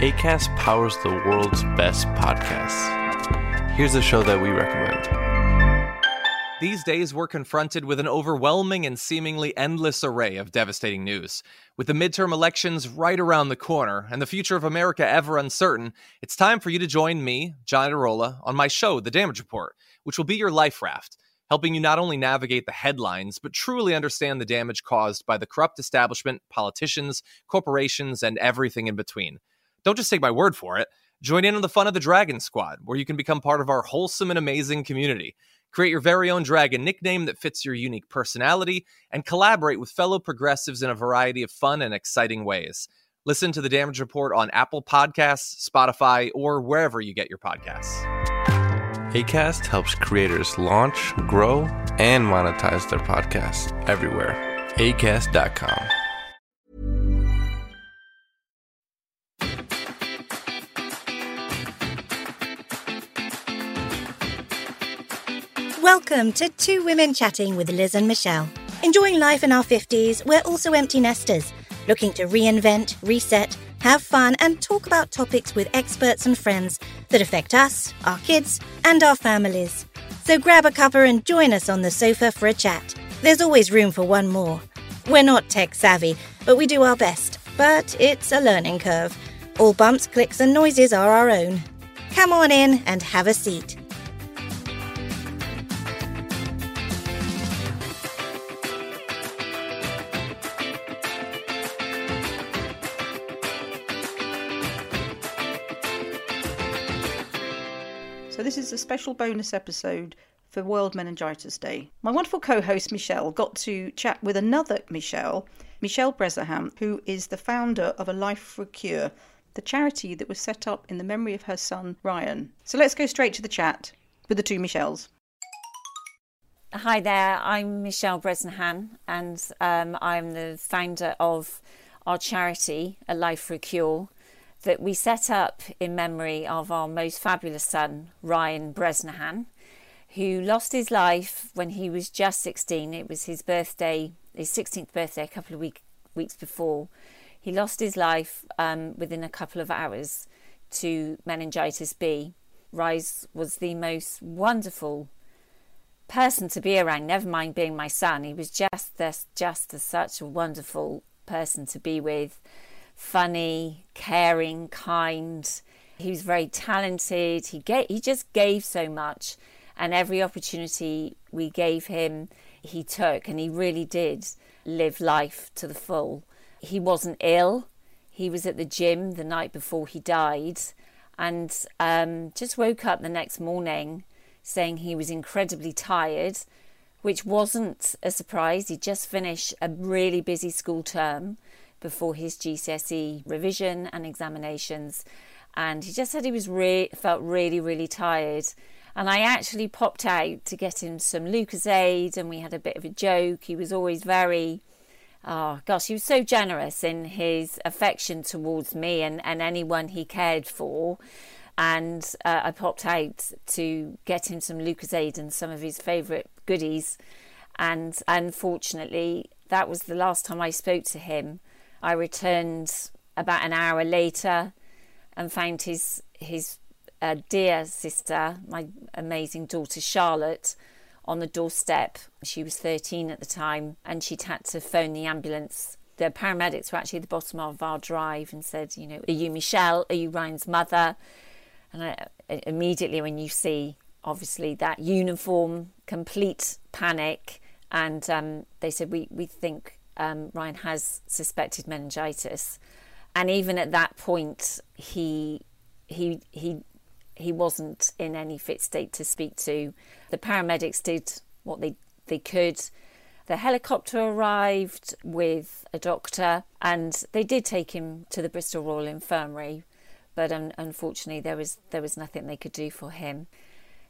ACAST powers the world's best podcasts. Here's a show that we recommend. These days, we're confronted with an overwhelming and seemingly endless array of devastating news. With the midterm elections right around the corner and the future of America ever uncertain, it's time for you to join me, John Iadarola, on my show, The Damage Report, which will be your life raft, helping you not only navigate the headlines, but truly understand the damage caused by the corrupt establishment, politicians, corporations, and everything in between. Don't just take my word for it. Join in on the fun of the Dragon Squad, where you can become part of our wholesome and amazing community. Create your very own dragon nickname that fits your unique personality, and collaborate with fellow progressives in a variety of fun and exciting ways. Listen to the Damage Report on Apple Podcasts, Spotify, or wherever you get your podcasts. ACAST helps creators launch, grow, and monetize their podcasts everywhere. ACAST.com. Welcome to Two Women Chatting with Liz and Michelle. Enjoying life in our 50s, we're also empty nesters, looking to reinvent, reset, have fun, and talk about topics with experts and friends that affect us, our kids, and our families. So grab a cuppa and join us on the sofa for a chat. There's always room for one more. We're not tech savvy, but we do our best. But it's a learning curve. All bumps, clicks, and noises are our own. Come on in and have a seat. So, this is a special bonus episode for World Meningitis Day. My wonderful co host Michelle got to chat with another Michelle, Michelle Bresnahan, who is the founder of A Life for a Cure, the charity that was set up in the memory of her son Ryan. So, let's go straight to the chat with the two Michelles. Hi there, I'm Michelle Bresnahan, and um, I'm the founder of our charity, A Life for a Cure, that we set up in memory of our most fabulous son, Ryan Bresnahan, who lost his life when he was just 16. It was his birthday, his 16th birthday, a couple of week, weeks before. He lost his life um, within a couple of hours to meningitis B. Rise was the most wonderful person to be around, never mind being my son. He was just this, just such a wonderful person to be with funny, caring, kind. He was very talented. He gave, he just gave so much, and every opportunity we gave him, he took, and he really did live life to the full. He wasn't ill. He was at the gym the night before he died, and um, just woke up the next morning saying he was incredibly tired, which wasn't a surprise. He just finished a really busy school term before his GCSE revision and examinations. And he just said he was re- felt really, really tired. And I actually popped out to get him some Lucozade, and we had a bit of a joke. He was always very, oh gosh, he was so generous in his affection towards me and, and anyone he cared for. And uh, I popped out to get him some Lucozade and some of his favourite goodies. And unfortunately, that was the last time I spoke to him. I returned about an hour later and found his his uh, dear sister, my amazing daughter Charlotte, on the doorstep. She was 13 at the time, and she'd had to phone the ambulance. The paramedics were actually at the bottom of our drive and said, "You know, are you Michelle? Are you Ryan's mother?" And I, immediately, when you see obviously that uniform, complete panic, and um, they said, "We we think um, Ryan has suspected meningitis, and even at that point, he he he he wasn't in any fit state to speak to. The paramedics did what they they could. The helicopter arrived with a doctor, and they did take him to the Bristol Royal Infirmary, but un- unfortunately, there was there was nothing they could do for him.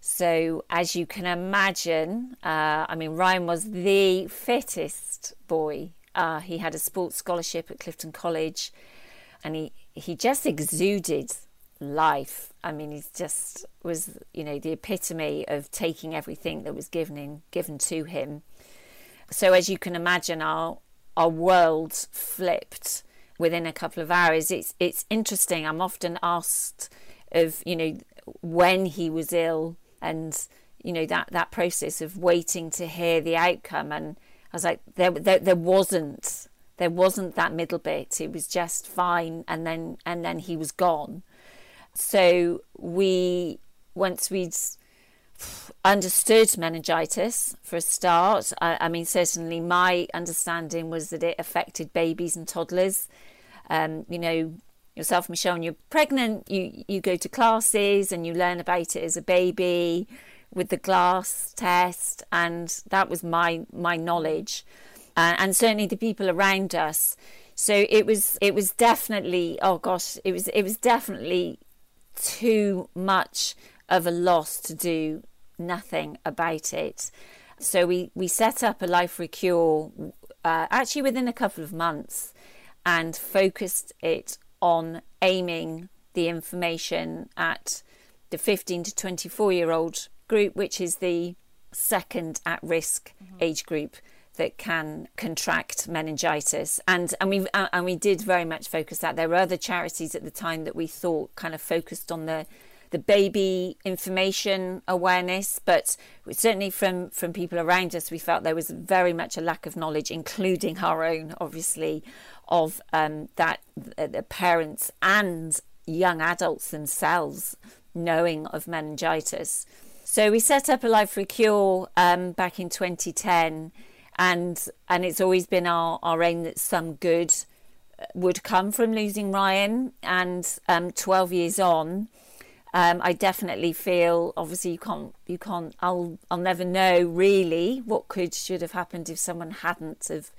So, as you can imagine, uh, I mean, Ryan was the fittest boy. Uh, he had a sports scholarship at Clifton College, and he, he just exuded life. I mean, he just was, you know, the epitome of taking everything that was given in, given to him. So, as you can imagine, our our world flipped within a couple of hours. It's it's interesting. I'm often asked of you know when he was ill and you know that that process of waiting to hear the outcome and I was like there there, there wasn't there wasn't that middle bit. It was just fine. And then and then he was gone. So we once we'd understood meningitis for a start I, I, mean certainly my understanding was that it affected babies and toddlers. Um, you know yourself michelle when you're pregnant you you go to classes and you learn about it as a baby with the glass test and that was my my knowledge uh, and certainly the people around us. So it was it was definitely oh gosh it was it was definitely too much of a loss to do nothing about it. So we we set up a life for a cure uh, actually within a couple of months and focused it on aiming the information at the 15 to 24 year old group, which is the second at risk mm-hmm. age group that can contract meningitis, and and we uh, and we did very much focus that. There were other charities at the time that we thought kind of focused on the the baby information awareness, but certainly from from people around us, we felt there was very much a lack of knowledge, including our own, obviously, of um, that uh, the parents and young adults themselves knowing of meningitis. So we set up a Life for a Cure um, back in 2010 and and it's always been our, our aim that some good uh, would come from losing Ryan. And um, 12 years on, um, I definitely feel obviously you can't you can't I'll I'll never know really what could should have happened if someone hadn't have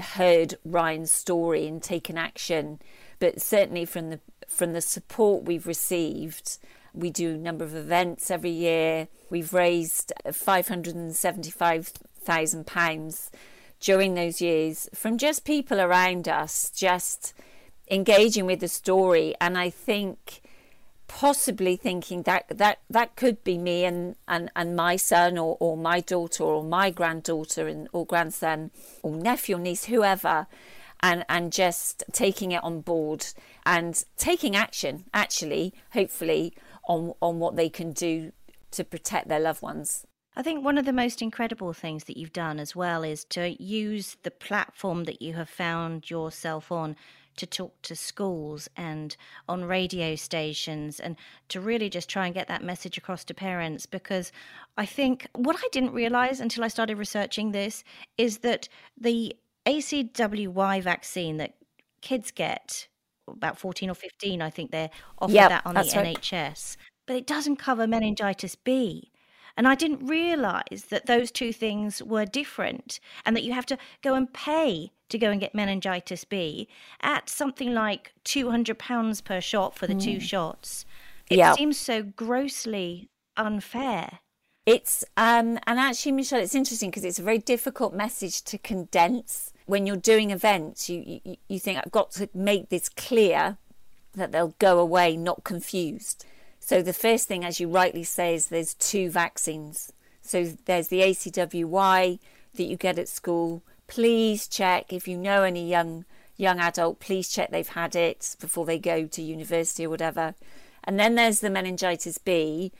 heard Ryan's story and taken action. But certainly from the from the support we've received, we do a number of events every year. We've raised 575 thousand pounds during those years from just people around us, just engaging with the story. And I think possibly thinking that that that could be me and and, and my son or, or my daughter or my granddaughter and or grandson or nephew or niece whoever and and just taking it on board and taking action actually hopefully on on what they can do to protect their loved ones. I think one of the most incredible things that you've done as well is to use the platform that you have found yourself on to talk to schools and on radio stations and to really just try and get that message across to parents because I think what I didn't realize until I started researching this is that the ACWY vaccine that kids get about 14 or 15 I think they're offered yep, that on the right. NHS but it doesn't cover meningitis B and I didn't realize that those two things were different and that you have to go and pay to go and get meningitis B at something like £200 per shot for the mm. two shots. It yep. seems so grossly unfair. It's um and actually Michelle it's interesting because it's a very difficult message to condense when you're doing events you, you you think I've got to make this clear that they'll go away not confused so the first thing, as you rightly say, is there's two vaccines. So there's the ACWY that you get at school. Please check if you know any young young adult. Please check they've had it before they go to university or whatever. And then there's the meningitis B,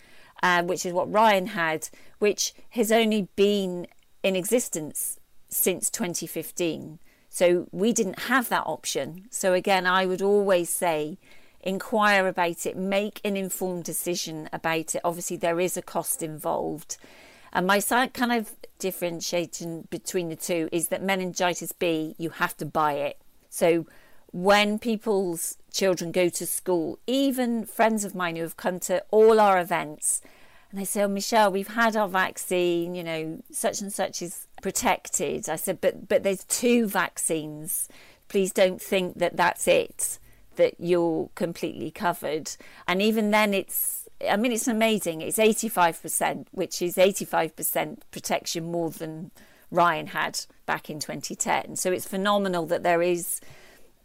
uh, which is what Ryan had, which has only been in existence since 2015. So we didn't have that option. So again, I would always say inquire about it, make an informed decision about it. Obviously, there is a cost involved. And my kind of differentiating between the two is that meningitis B, you have to buy it. So when people's children go to school, even friends of mine who have come to all our events, and they say, Oh, Michelle, we've had our vaccine, you know, such and such is protected. I said, But, but there's two vaccines. Please don't think that that's it that you're completely covered. And even then, it's, I mean, it's amazing. It's 85%, which is 85% protection more than Ryan had back in 2010. So it's phenomenal that there is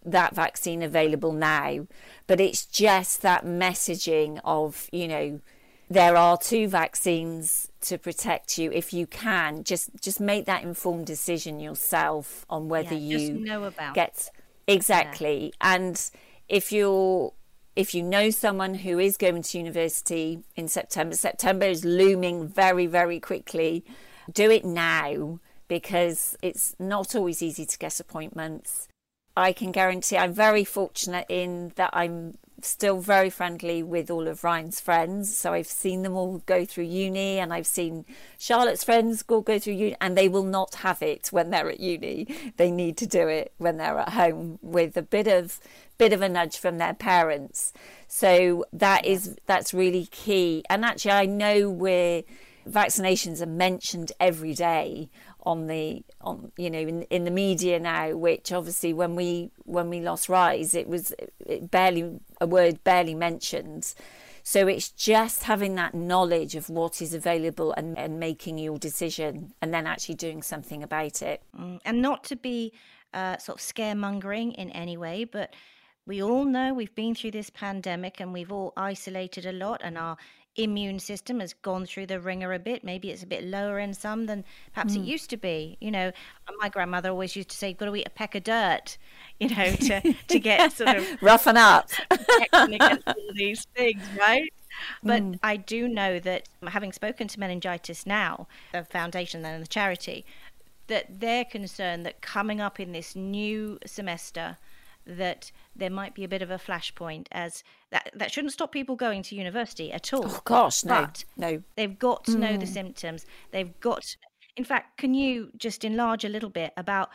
that vaccine available now. But it's just that messaging of, you know, there are two vaccines to protect you if you can just just make that informed decision yourself on whether yeah, you know about get Exactly. Yeah. And if you're if you know someone who is going to university in September, September is looming very, very quickly. Do it now because it's not always easy to get appointments. I can guarantee I'm very fortunate in that I'm still very friendly with all of Ryan's friends. So I've seen them all go through uni and I've seen Charlotte's friends all go through uni and they will not have it when they're at uni. They need to do it when they're at home with a bit of bit of a nudge from their parents. So that is that's really key. And actually I know where vaccinations are mentioned every day on the on you know in, in the media now which obviously when we when we lost rise it was it barely a word barely mentioned. So it's just having that knowledge of what is available and, and making your decision and then actually doing something about it. Mm, and not to be uh, sort of scaremongering in any way but we all know we've been through this pandemic and we've all isolated a lot and our immune system has gone through the ringer a bit. Maybe it's a bit lower in some than perhaps mm. it used to be. You know, my grandmother always used to say, "You've "Got to eat a peck of dirt," you know, to to get sort of roughen up against all these things, right? But mm. I do know that having spoken to meningitis now, the foundation and the charity, that they're concerned that coming up in this new semester that there might be a bit of a flashpoint as that that shouldn't stop people going to university at all. Oh gosh, no. But no. They've got to know the mm. symptoms. They've got in fact, can you just enlarge a little bit about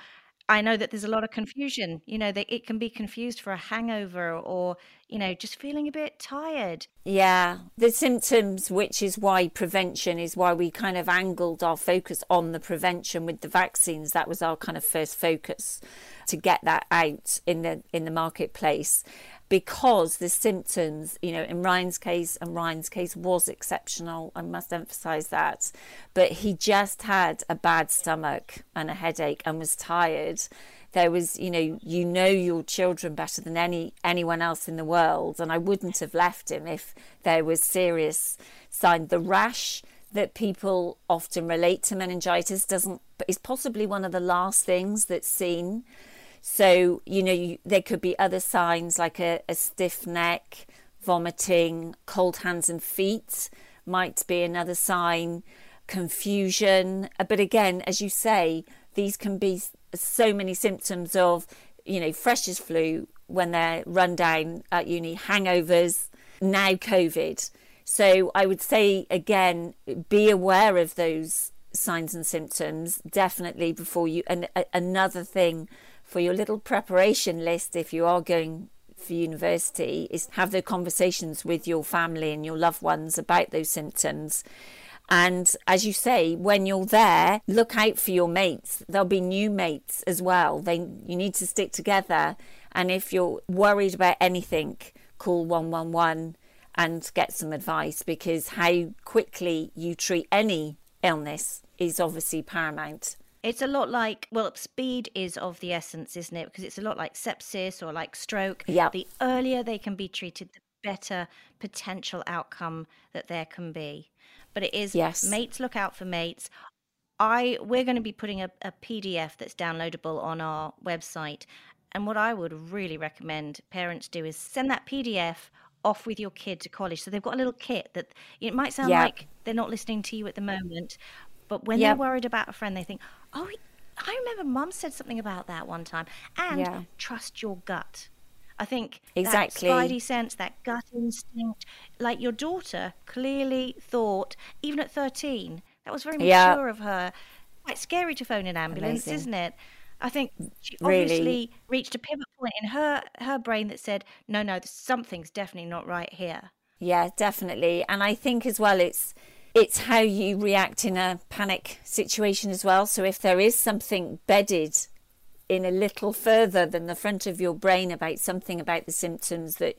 I know that there's a lot of confusion. You know, that it can be confused for a hangover or, you know, just feeling a bit tired. Yeah, the symptoms, which is why prevention is why we kind of angled our focus on the prevention with the vaccines. That was our kind of first focus to get that out in the in the marketplace because the symptoms, you know, in Ryan's case, and Ryan's case was exceptional, I must emphasize that. But he just had a bad stomach and a headache and was tired. There was, you know, you know your children better than any anyone else in the world, and I wouldn't have left him if there was serious sign. The rash that people often relate to meningitis doesn't is possibly one of the last things that's seen so, you know, you, there could be other signs like a, a stiff neck, vomiting, cold hands and feet might be another sign, confusion. Uh, but again, as you say, these can be so many symptoms of, you know, freshers' flu when they're run down at uni, hangovers, now COVID. So I would say again, be aware of those signs and symptoms definitely before you. And another thing for your little preparation list if you are going for university is have the conversations with your family and your loved ones about those symptoms. And as you say, when you're there, look out for your mates. There'll be new mates as well. They you need to stick together. And if you're worried about anything, call 111 and get some advice because how quickly you treat any illness is obviously paramount. It's a lot like, well, speed is of the essence, isn't it? Because it's a lot like sepsis or like stroke. Yeah. The earlier they can be treated, the better potential outcome that there can be. But it is yes. mates look out for mates. I we're going to be putting a, a PDF that's downloadable on our website. And what I would really recommend parents do is send that PDF off with your kid to college. So they've got a little kit that it might sound yep. like they're not listening to you at the moment, but when yep. they're worried about a friend, they think, oh, I remember mum said something about that one time. And yeah. trust your gut. I think exactly. that spidey sense, that gut instinct, like your daughter clearly thought, even at 13, that was very mature yeah. of her. Quite scary to phone an ambulance, Amazing. isn't it? I think she obviously really? reached a pivot point in her her brain that said, no, no, something's definitely not right here. Yeah, definitely. And I think as well, it's it's how you react in a panic situation as well. So if there is something bedded in a little further than the front of your brain about something about the symptoms that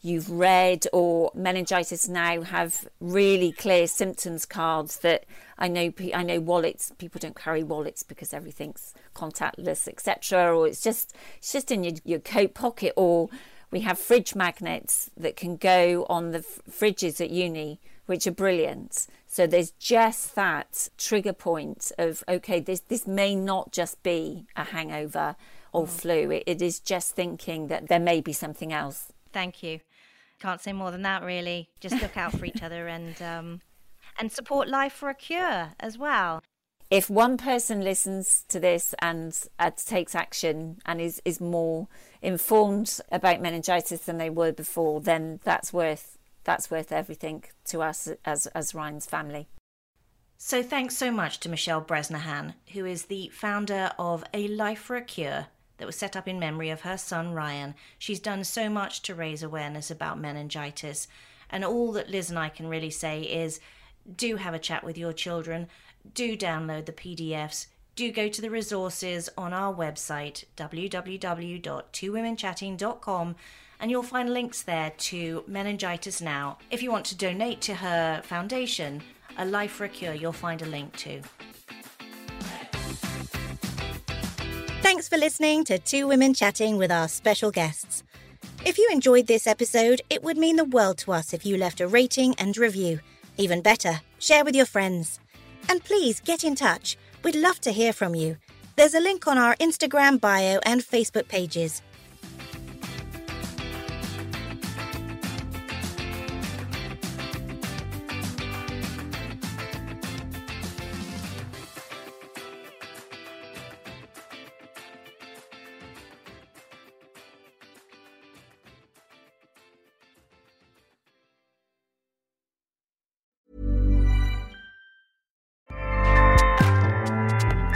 you've read or meningitis now have really clear symptoms cards that I know I know wallets people don't carry wallets because everything's contactless etc or it's just it's just in your, your coat pocket or we have fridge magnets that can go on the fridges at uni which are brilliant. So there's just that trigger point of okay, this this may not just be a hangover or flu. It, it is just thinking that there may be something else. Thank you. Can't say more than that, really. Just look out for each other and um, and support Life for a Cure as well. If one person listens to this and uh, takes action and is, is more informed about meningitis than they were before, then that's worth that's worth everything to us as as Ryan's family. So thanks so much to Michelle Bresnahan, who is the founder of A Life for a Cure that was set up in memory of her son Ryan. She's done so much to raise awareness about meningitis, and all that Liz and I can really say is do have a chat with your children, do download the PDFs, do go to the resources on our website www.twowomenchatting.com and you'll find links there to Meningitis Now. If you want to donate to her foundation, A Life for a Cure, you'll find a link too. Thanks for listening to Two Women Chatting with our special guests. If you enjoyed this episode, it would mean the world to us if you left a rating and review. Even better, share with your friends. And please get in touch. We'd love to hear from you. There's a link on our Instagram bio and Facebook pages.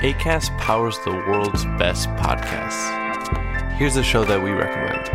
ACAST powers the world's best podcasts. Here's a show that we recommend.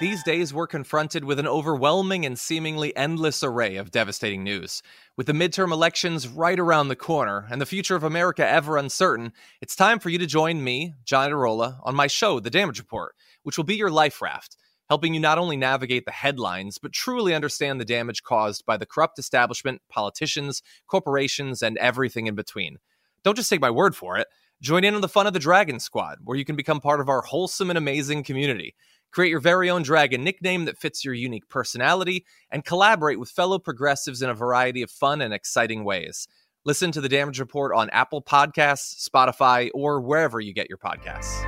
These days, we're confronted with an overwhelming and seemingly endless array of devastating news. With the midterm elections right around the corner and the future of America ever uncertain, it's time for you to join me, John Iadarola, on my show, The Damage Report, which will be your life raft, helping you not only navigate the headlines, but truly understand the damage caused by the corrupt establishment, politicians, corporations, and everything in between. Don't just take my word for it. Join in on the fun of the Dragon Squad, where you can become part of our wholesome and amazing community. Create your very own dragon nickname that fits your unique personality, and collaborate with fellow progressives in a variety of fun and exciting ways. Listen to the Damage Report on Apple Podcasts, Spotify, or wherever you get your podcasts.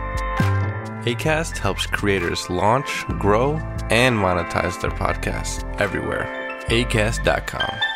ACAST helps creators launch, grow, and monetize their podcasts everywhere. ACAST.com.